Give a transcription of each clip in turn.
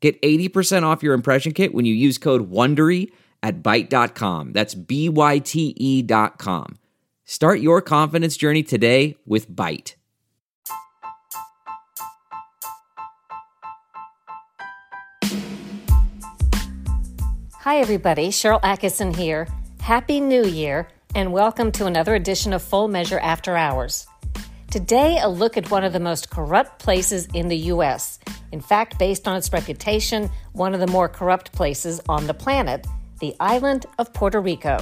Get 80% off your impression kit when you use code WONDERY at Byte.com. That's B-Y-T-E dot com. Start your confidence journey today with Byte. Hi, everybody. Sharyl Attkisson here. Happy New Year, and welcome to another edition of Full Measure After Hours. Today, a look at one of the most corrupt places in the U.S. In fact, based on its reputation, one of the more corrupt places on the planet, the island of Puerto Rico.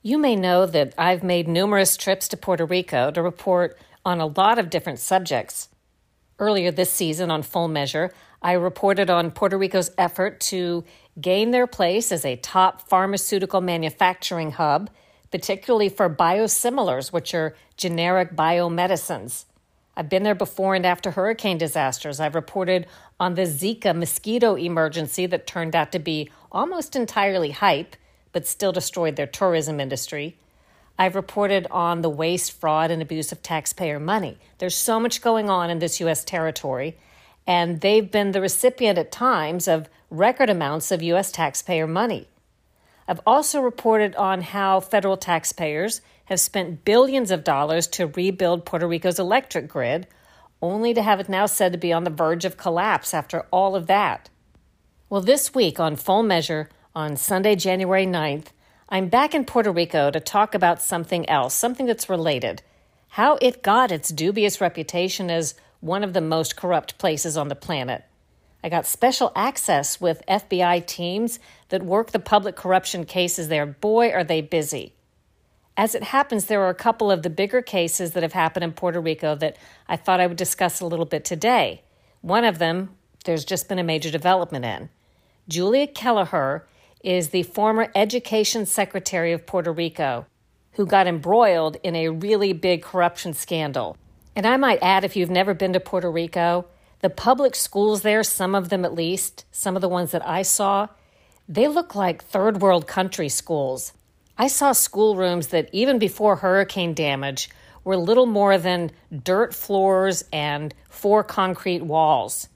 You may know that I've made numerous trips to Puerto Rico to report on a lot of different subjects. Earlier this season on Full Measure, I reported on Puerto Rico's effort to gain their place as a top pharmaceutical manufacturing hub, particularly for biosimilars, which are generic biomedicines. I've been there before and after hurricane disasters. I've reported on the Zika mosquito emergency that turned out to be almost entirely hype, but still destroyed their tourism industry. I've reported on the waste, fraud, and abuse of taxpayer money. There's so much going on in this U.S. territory, and they've been the recipient at times of record amounts of U.S. taxpayer money. I've also reported on how federal taxpayers have spent billions of dollars to rebuild Puerto Rico's electric grid, only to have it now said to be on the verge of collapse after all of that. Well, this week on Full Measure, on Sunday, January 9th, I'm back in Puerto Rico to talk about something else, something that's related. How it got its dubious reputation as one of the most corrupt places on the planet. I got special access with FBI teams that work the public corruption cases there. Boy, are they busy. As it happens, there are a couple of the bigger cases that have happened in Puerto Rico that I thought I would discuss a little bit today. One of them, there's just been a major development in. Julia Keleher is the former Education Secretary of Puerto Rico, who got embroiled in a really big corruption scandal. And I might add, if you've never been to Puerto Rico, the public schools there, some of them at least, some of the ones that I saw, they look like third world country schools. I saw schoolrooms that, even before hurricane damage, were little more than dirt floors and four concrete walls.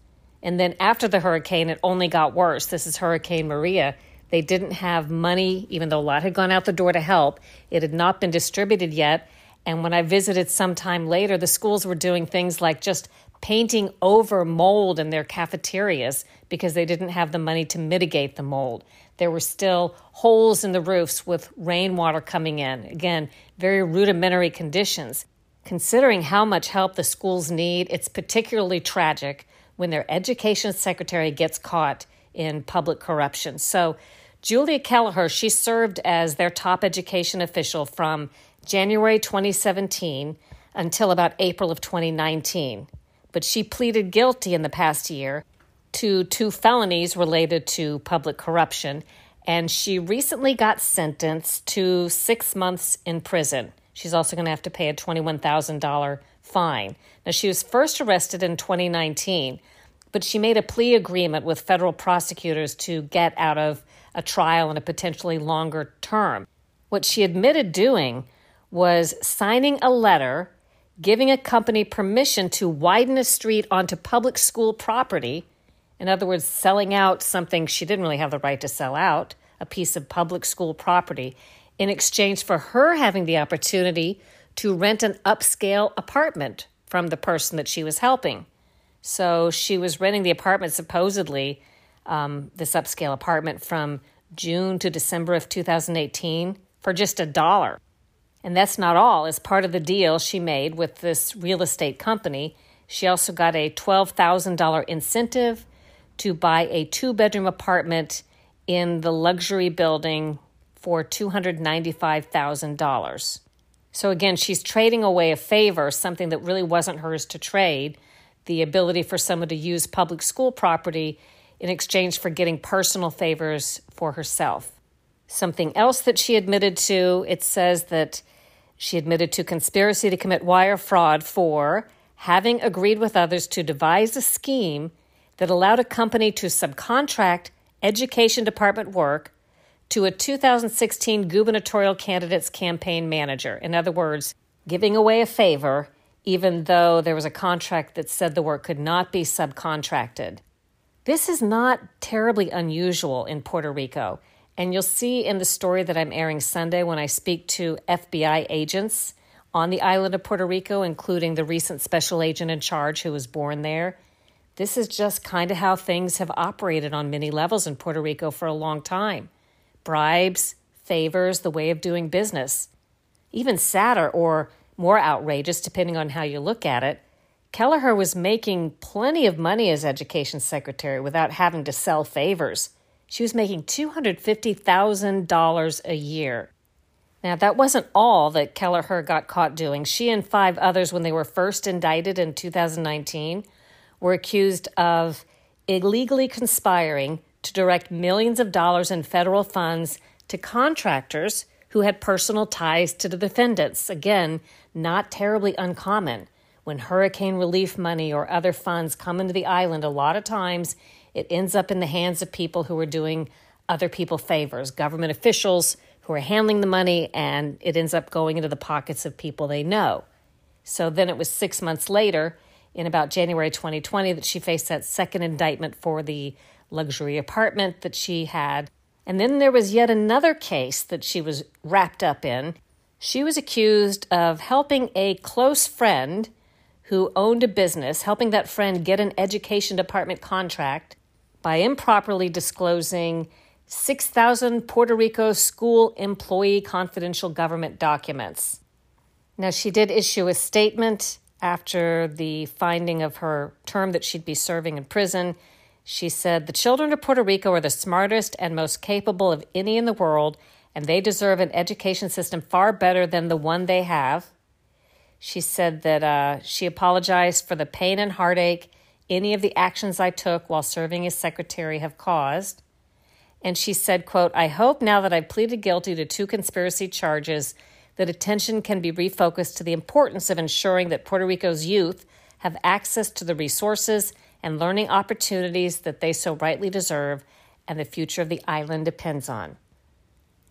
And then after the hurricane, it only got worse. This is Hurricane Maria. They didn't have money, even though a lot had gone out the door to help. It had not been distributed yet. And when I visited sometime later, the schools were doing things like just painting over mold in their cafeterias because they didn't have the money to mitigate the mold. There were still holes in the roofs with rainwater coming in. Again, very rudimentary conditions. Considering how much help the schools need, it's particularly tragic when their education secretary gets caught in public corruption. So, Julia Keleher, she served as their top education official from January 2017 until about April of 2019. But she pleaded guilty in the past year to two felonies related to public corruption, and she recently got sentenced to six months in prison. She's also going to have to pay a $21,000 fine. Now, she was first arrested in 2019, but she made a plea agreement with federal prosecutors to get out of a trial in a potentially longer term. What she admitted doing was signing a letter giving a company permission to widen a street onto public school property. In other words, selling out something she didn't really have the right to sell out, a piece of public school property, in exchange for her having the opportunity to rent an upscale apartment from the person that she was helping. So she was renting the apartment supposedly um, this upscale apartment from June to December of 2018 for just a dollar. And that's not all. As part of the deal she made with this real estate company, she also got a $12,000 incentive to buy a two bedroom apartment in the luxury building for $295,000. So again, she's trading away a favor, something that really wasn't hers to trade, the ability for someone to use public school property in exchange for getting personal favors for herself. Something else that she admitted to, it says that she admitted to conspiracy to commit wire fraud for having agreed with others to devise a scheme that allowed a company to subcontract education department work to a 2016 gubernatorial candidate's campaign manager. In other words, giving away a favor even though there was a contract that said the work could not be subcontracted. This is not terribly unusual in Puerto Rico, and you'll see in the story that I'm airing Sunday when I speak to FBI agents on the island of Puerto Rico, including the recent special agent in charge who was born there. This is just kind of how things have operated on many levels in Puerto Rico for a long time bribes, favors, the way of doing business. Even sadder or more outrageous, depending on how you look at it, Keleher was making plenty of money as education secretary without having to sell favors. She was making $250,000 a year. Now, that wasn't all that Keleher got caught doing. She and five others, when they were first indicted in 2019, were accused of illegally conspiring to direct millions of dollars in federal funds to contractors who had personal ties to the defendants. Again, not terribly uncommon. When hurricane relief money or other funds come into the island, a lot of times it ends up in the hands of people who are doing other people favors, government officials who are handling the money, and it ends up going into the pockets of people they know. So then it was six months later, in about January 2020, that she faced that second indictment for the luxury apartment that she had. And then there was yet another case that she was wrapped up in. She was accused of helping a close friend who owned a business, helping that friend get an education department contract by improperly disclosing 6,000 Puerto Rico school employee confidential government documents. Now, she did issue a statement after the finding of her term that she'd be serving in prison. She said, The children of Puerto Rico are the smartest and most capable of any in the world, and they deserve an education system far better than the one they have. She said that uh, she apologized for the pain and heartache any of the actions I took while serving as secretary have caused. And she said, quote, I hope now that I've pleaded guilty to two conspiracy charges that attention can be refocused to the importance of ensuring that Puerto Rico's youth have access to the resources and learning opportunities that they so rightly deserve and the future of the island depends on.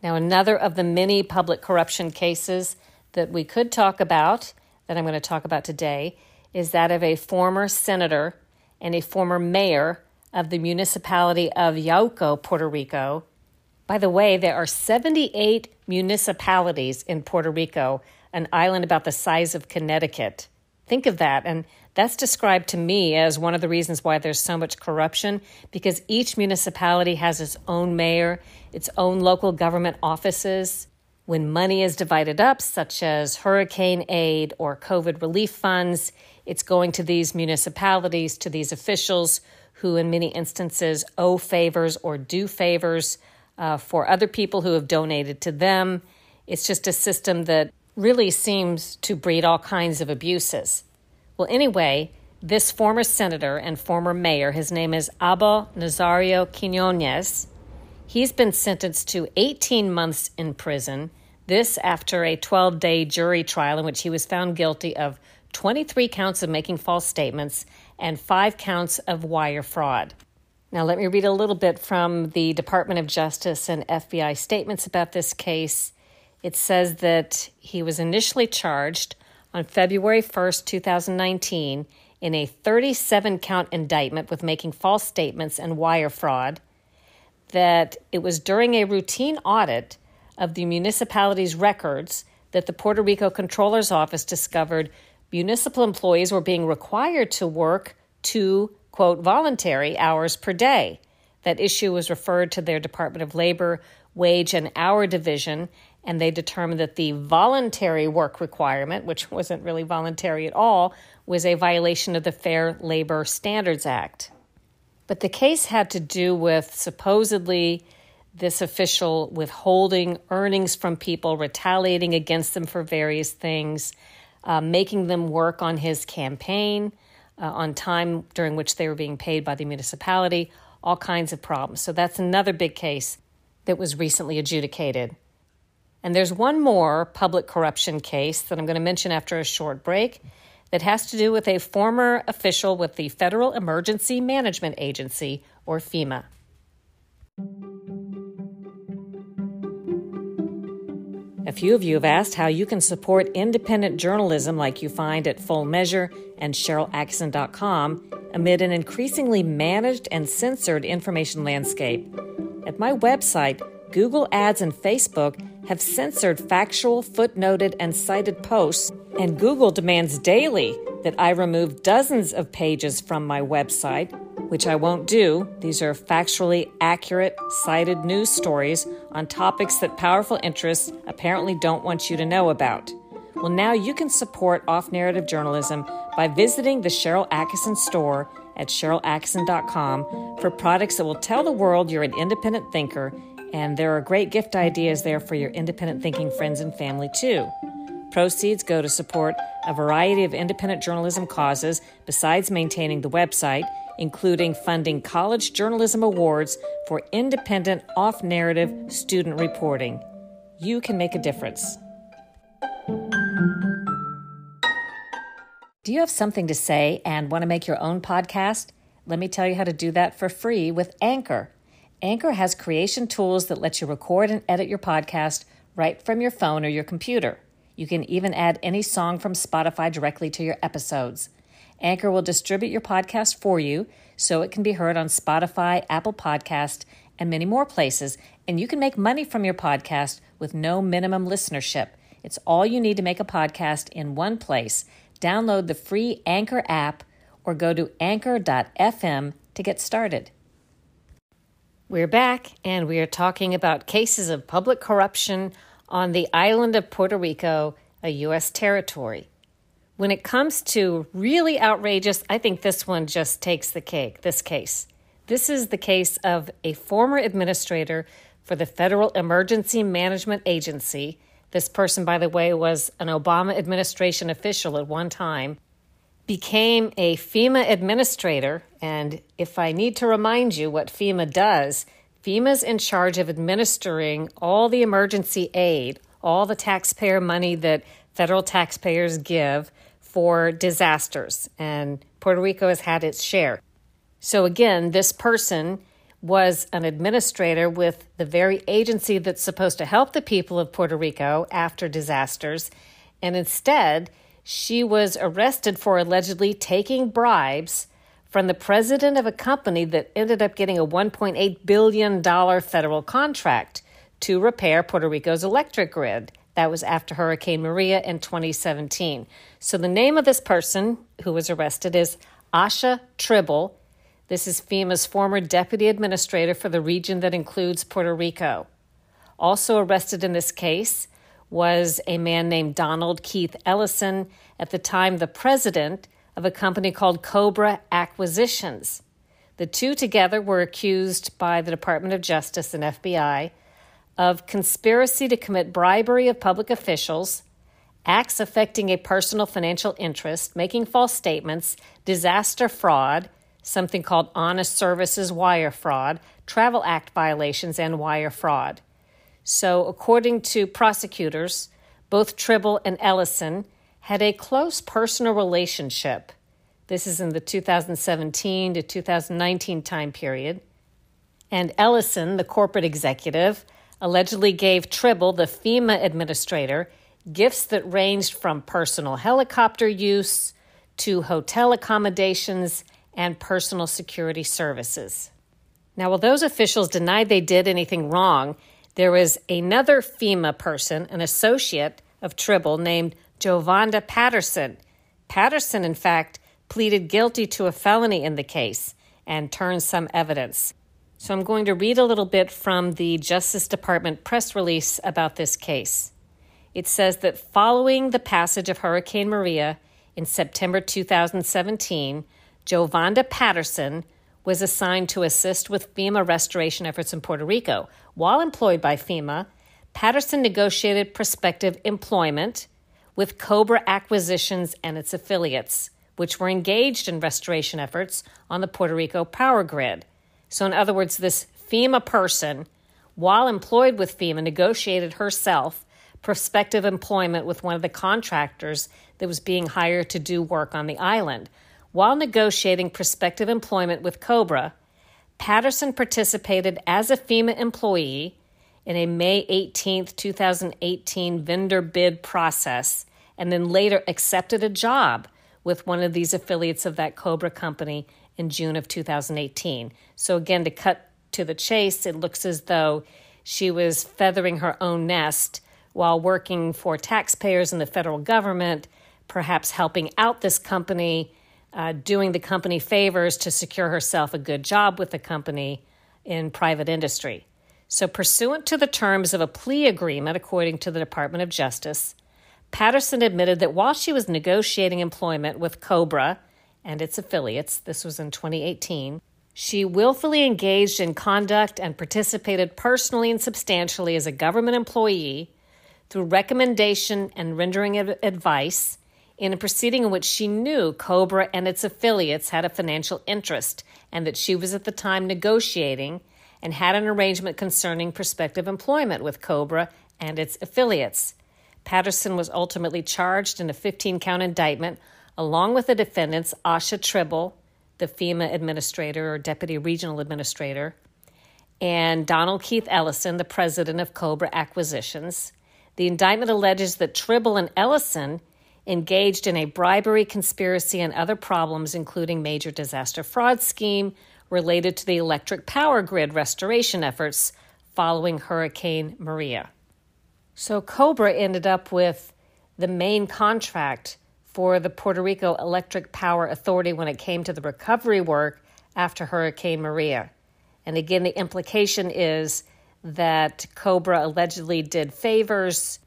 Now, another of the many public corruption cases that we could talk about, that I'm going to talk about today, is that of a former senator and a former mayor of the municipality of Yauco, Puerto Rico. By the way, there are 78 municipalities in Puerto Rico, an island about the size of Connecticut. Think of that. And that's described to me as one of the reasons why there's so much corruption because each municipality has its own mayor, its own local government offices. When money is divided up, such as hurricane aid or COVID relief funds, it's going to these municipalities, to these officials who, in many instances, owe favors or do favors uh, for other people who have donated to them. It's just a system that really seems to breed all kinds of abuses. Well, anyway, this former senator and former mayor, his name is Abel Nazario Quinones, he's been sentenced to 18 months in prison. This after a 12 day jury trial in which he was found guilty of 23 counts of making false statements and five counts of wire fraud. Now, let me read a little bit from the Department of Justice and FBI statements about this case. It says that he was initially charged on February 1st, 2019, in a 37 count indictment with making false statements and wire fraud, that it was during a routine audit of the municipality's records that the Puerto Rico Controller's Office discovered municipal employees were being required to work two, quote, voluntary hours per day. That issue was referred to their Department of Labor Wage and Hour Division, and they determined that the voluntary work requirement, which wasn't really voluntary at all, was a violation of the Fair Labor Standards Act. But the case had to do with supposedly this official withholding earnings from people, retaliating against them for various things, uh, making them work on his campaign, uh, on time during which they were being paid by the municipality, all kinds of problems. So that's another big case that was recently adjudicated. And there's one more public corruption case that I'm going to mention after a short break that has to do with a former official with the Federal Emergency Management Agency, or FEMA. A few of you have asked how you can support independent journalism like you find at Full Measure and SharylAttkisson.com amid an increasingly managed and censored information landscape. At my website, Google Ads and Facebook have censored factual, footnoted, and cited posts, and Google demands daily that I remove dozens of pages from my website, which I won't do. These are factually accurate, cited news stories on topics that powerful interests apparently don't want you to know about. Well, now you can support off narrative journalism by visiting the Sharyl Attkisson store at SharylAttkisson.com for products that will tell the world you're an independent thinker and there are great gift ideas there for your independent thinking friends and family, too. Proceeds go to support a variety of independent journalism causes besides maintaining the website, including funding college journalism awards for independent, off narrative student reporting. You can make a difference. Do you have something to say and want to make your own podcast? Let me tell you how to do that for free with Anchor. Anchor has creation tools that let you record and edit your podcast right from your phone or your computer. You can even add any song from Spotify directly to your episodes. Anchor will distribute your podcast for you so it can be heard on Spotify, Apple Podcast, and many more places, and you can make money from your podcast with no minimum listenership. It's all you need to make a podcast in one place. Download the free Anchor app or go to anchor.fm to get started. We're back, and we are talking about cases of public corruption on the island of Puerto Rico, a U.S. territory. When it comes to really outrageous, I think this one just takes the cake, this case. This is the case of a former administrator for the Federal Emergency Management Agency. This person, by the way, was an Obama administration official at one time became a FEMA administrator. And if I need to remind you what FEMA does, FEMA's in charge of administering all the emergency aid, all the taxpayer money that federal taxpayers give for disasters. And Puerto Rico has had its share. So, again, this person was an administrator with the very agency that's supposed to help the people of Puerto Rico after disasters. And instead, she was arrested for allegedly taking bribes from the president of a company that ended up getting a $1.8 billion federal contract to repair Puerto Rico's electric grid. That was after Hurricane Maria in 2017. So the name of this person who was arrested is Asha Tribble. This is FEMA's former deputy administrator for the region that includes Puerto Rico. Also arrested in this case was a man named Donald Keith Ellison, at the time the president of a company called Cobra Acquisitions. The two together were accused by the Department of Justice and FBI of conspiracy to commit bribery of public officials, acts affecting a personal financial interest, making false statements, disaster fraud, something called honest services wire fraud, travel act violations, and wire fraud. So, according to prosecutors, both Tribble and Ellison had a close personal relationship. This is in the 2017 to 2019 time period. And Ellison, the corporate executive, allegedly gave Tribble, the FEMA administrator, gifts that ranged from personal helicopter use to hotel accommodations and personal security services. Now, while those officials denied they did anything wrong, there was another FEMA person, an associate of Tribble, named Jovanda Patterson. Patterson, in fact, pleaded guilty to a felony in the case and turned some evidence. So I'm going to read a little bit from the Justice Department press release about this case. It says that following the passage of Hurricane Maria in September 2017, Jovanda Patterson was assigned to assist with FEMA restoration efforts in Puerto Rico. While employed by FEMA, Patterson negotiated prospective employment with Cobra Acquisitions and its affiliates, which were engaged in restoration efforts on the Puerto Rico power grid. So, in other words, this FEMA person, while employed with FEMA, negotiated herself prospective employment with one of the contractors that was being hired to do work on the island. While negotiating prospective employment with Cobra, Patterson participated as a FEMA employee in a May 18, 2018 vendor bid process and then later accepted a job with one of these affiliates of that Cobra company in June of 2018. So, again, to cut to the chase, it looks as though she was feathering her own nest while working for taxpayers and the federal government, perhaps helping out this company, uh, doing the company favors to secure herself a good job with the company in private industry. So, pursuant to the terms of a plea agreement, according to the Department of Justice, Patterson admitted that while she was negotiating employment with Cobra and its affiliates, this was in 2018, she willfully engaged in conduct and participated personally and substantially as a government employee through recommendation and rendering of advice in a proceeding in which she knew Cobra and its affiliates had a financial interest and that she was at the time negotiating and had an arrangement concerning prospective employment with Cobra and its affiliates. Patterson was ultimately charged in a 15 count indictment along with the defendants Asha Tribble, the FEMA administrator or deputy regional administrator, and Donald Keith Ellison, the president of Cobra Acquisitions. The indictment alleges that Tribble and Ellison engaged in a bribery conspiracy and other problems, including major disaster fraud scheme related to the electric power grid restoration efforts following Hurricane Maria. So Cobra ended up with the main contract for the Puerto Rico Electric Power Authority when it came to the recovery work after Hurricane Maria. And again, the implication is that Cobra allegedly did favors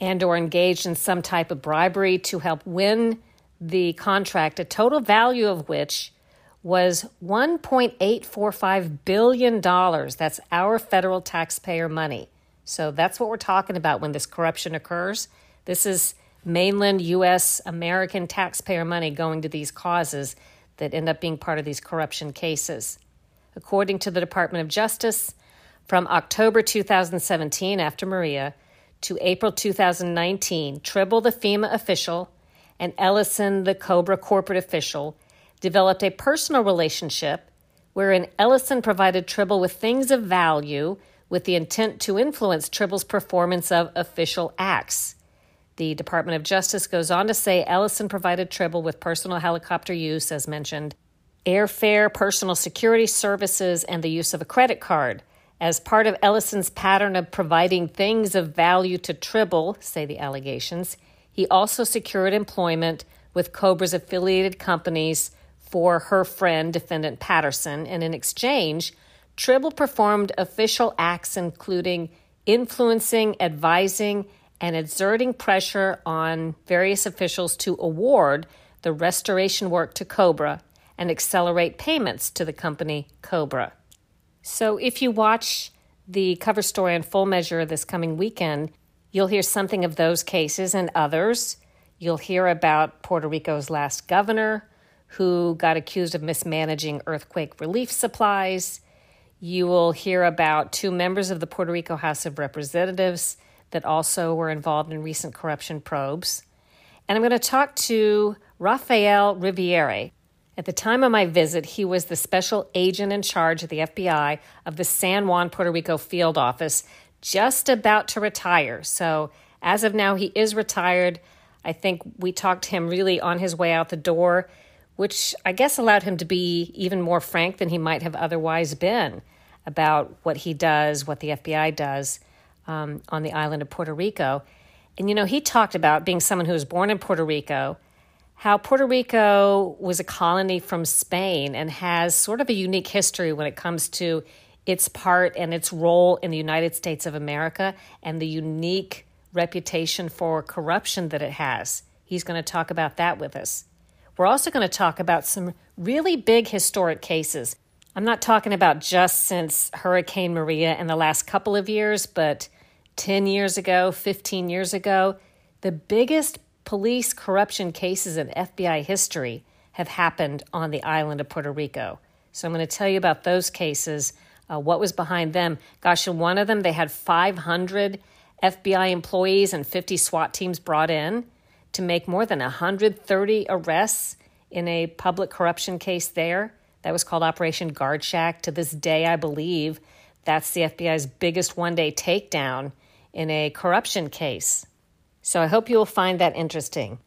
and or engaged in some type of bribery to help win the contract, a total value of which was $1.845 billion. That's our federal taxpayer money. So that's what we're talking about when this corruption occurs. This is mainland U.S. American taxpayer money going to these causes that end up being part of these corruption cases. According to the Department of Justice, from October 2017, after Maria, to April 2019, Tribble, the FEMA official, and Ellison, the Cobra corporate official, developed a personal relationship wherein Ellison provided Tribble with things of value with the intent to influence Tribble's performance of official acts. The Department of Justice goes on to say Ellison provided Tribble with personal helicopter use, as mentioned, airfare, personal security services, and the use of a credit card. As part of Ellison's pattern of providing things of value to Tribble, say the allegations, he also secured employment with Cobra's affiliated companies for her friend, defendant Patterson, and in exchange, Tribble performed official acts including influencing, advising, and exerting pressure on various officials to award the restoration work to Cobra and accelerate payments to the company Cobra. So if you watch the cover story on Full Measure this coming weekend, you'll hear something of those cases and others. You'll hear about Puerto Rico's last governor who got accused of mismanaging earthquake relief supplies. You will hear about two members of the Puerto Rico House of Representatives that also were involved in recent corruption probes. And I'm going to talk to Rafael Riviere, at the time of my visit, he was the special agent in charge of the FBI of the San Juan, Puerto Rico field office, just about to retire. So, as of now, he is retired. I think we talked to him really on his way out the door, which I guess allowed him to be even more frank than he might have otherwise been about what he does, what the FBI does um, on the island of Puerto Rico. And, you know, he talked about being someone who was born in Puerto Rico how Puerto Rico was a colony from Spain and has sort of a unique history when it comes to its part and its role in the United States of America and the unique reputation for corruption that it has. He's going to talk about that with us. We're also going to talk about some really big historic cases. I'm not talking about just since Hurricane Maria in the last couple of years, but 10 years ago, 15 years ago, the biggest police corruption cases in FBI history have happened on the island of Puerto Rico. So I'm going to tell you about those cases, uh, what was behind them. Gosh, in one of them, they had 500 FBI employees and 50 SWAT teams brought in to make more than 130 arrests in a public corruption case there. That was called Operation Guard Shack. To this day, I believe that's the FBI's biggest one day takedown in a corruption case. So I hope you will find that interesting.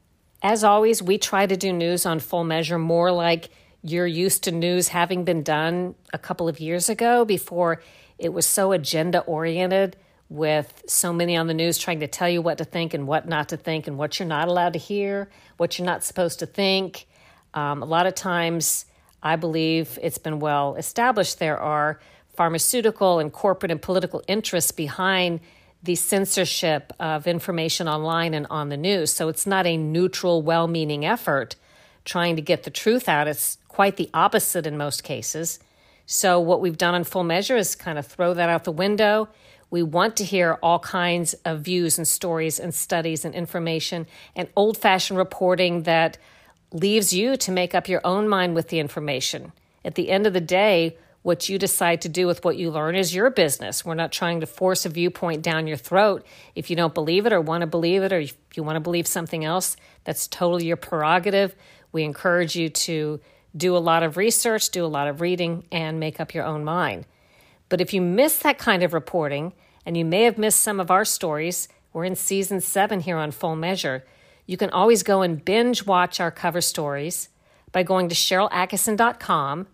As always, we try to do news on full measure more like you're used to news having been done a couple of years ago before it was so agenda oriented with so many on the news trying to tell you what to think and what not to think and what you're not allowed to hear, what you're not supposed to think. Um, a lot of times, I believe it's been well established there are pharmaceutical and corporate and political interests behind the censorship of information online and on the news. So it's not a neutral, well meaning effort trying to get the truth out. It's quite the opposite in most cases. So, what we've done in full measure is kind of throw that out the window. We want to hear all kinds of views and stories and studies and information and old fashioned reporting that leaves you to make up your own mind with the information. At the end of the day, what you decide to do with what you learn is your business. We're not trying to force a viewpoint down your throat. If you don't believe it or want to believe it or if you want to believe something else, that's totally your prerogative. We encourage you to do a lot of research, do a lot of reading, and make up your own mind. But if you miss that kind of reporting, and you may have missed some of our stories, we're in season seven here on Full Measure. You can always go and binge watch our cover stories by going to SharylAttkisson.com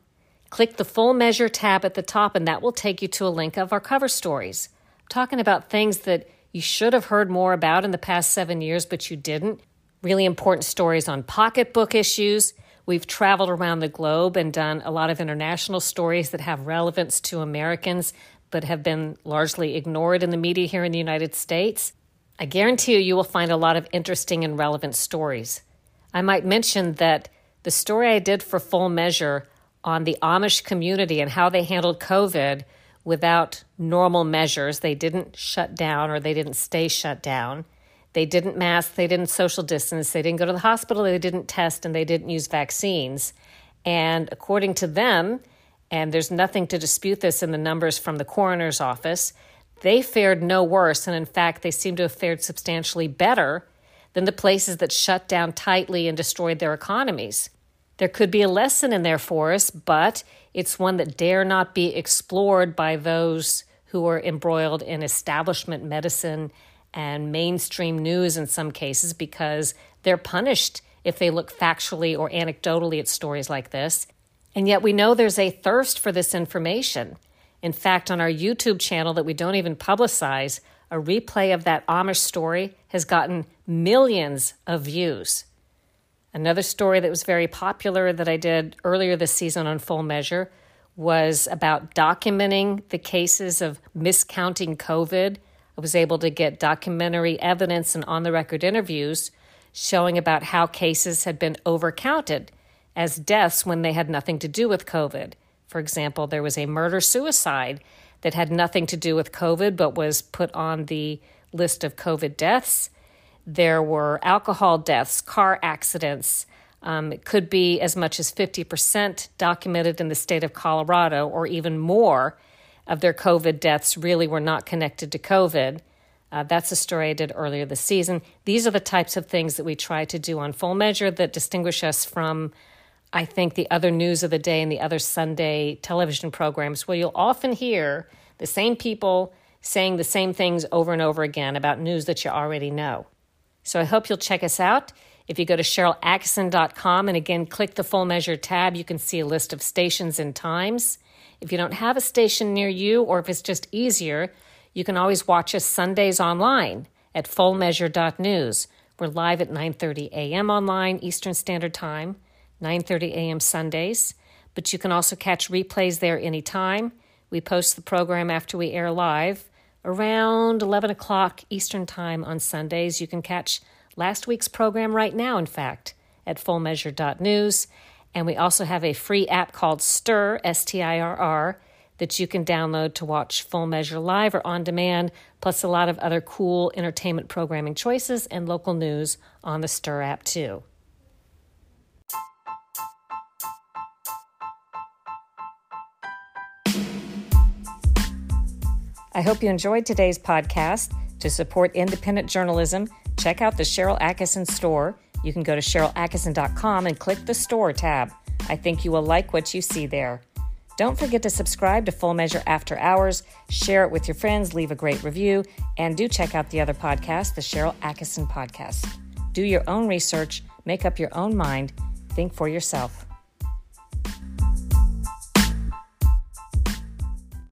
Click the full measure tab at the top, and that will take you to a link of our cover stories. I'm talking about things that you should have heard more about in the past seven years, but you didn't. Really important stories on pocketbook issues. We've traveled around the globe and done a lot of international stories that have relevance to Americans, but have been largely ignored in the media here in the United States. I guarantee you, you will find a lot of interesting and relevant stories. I might mention that the story I did for Full Measure on the Amish community and how they handled COVID without normal measures. They didn't shut down or they didn't stay shut down. They didn't mask, they didn't social distance, they didn't go to the hospital, they didn't test, and they didn't use vaccines. And according to them, and there's nothing to dispute this in the numbers from the coroner's office, they fared no worse. And in fact, they seem to have fared substantially better than the places that shut down tightly and destroyed their economies. There could be a lesson in there for us, but it's one that dare not be explored by those who are embroiled in establishment medicine and mainstream news in some cases because they're punished if they look factually or anecdotally at stories like this. And yet we know there's a thirst for this information. In fact, on our YouTube channel that we don't even publicize, a replay of that Amish story has gotten millions of views. Another story that was very popular that I did earlier this season on Full Measure was about documenting the cases of miscounting COVID. Was able to get documentary evidence and on the record interviews showing about how cases had been overcounted as deaths when they had nothing to do with COVID. For example, there was a murder suicide that had nothing to do with COVID but was put on the list of COVID deaths. There were alcohol deaths, car accidents. Um, it could be as much as 50% documented in the state of Colorado, or even more of their COVID deaths really were not connected to COVID. Uh, that's a story I did earlier this season. These are the types of things that we try to do on Full Measure that distinguish us from, I think, the other news of the day and the other Sunday television programs where you'll often hear the same people saying the same things over and over again about news that you already know. So I hope you'll check us out. If you go to SharylAttkisson.com and again click the full measure tab, you can see a list of stations and times. If you don't have a station near you, or if it's just easier, you can always watch us Sundays online at fullmeasure.news. We're live at 9:30 a.m. online Eastern Standard Time, 9:30 a.m. Sundays, but you can also catch replays there anytime. We post the program after we air live around 11 o'clock Eastern Time on Sundays. You can catch last week's program right now, in fact, at fullmeasure.news. And we also have a free app called Stirr, S T I R R, that you can download to watch Full Measure live or on demand, plus a lot of other cool entertainment programming choices and local news on the Stirr app, too. I hope you enjoyed today's podcast. To support independent journalism, check out the Sharyl Attkisson store you can go to SharylAttkisson.com and click the store tab. I think you will like what you see there. Don't forget to subscribe to Full Measure After Hours, share it with your friends, leave a great review, and do check out the other podcast, the Sharyl Attkisson Podcast. Do your own research, make up your own mind, think for yourself.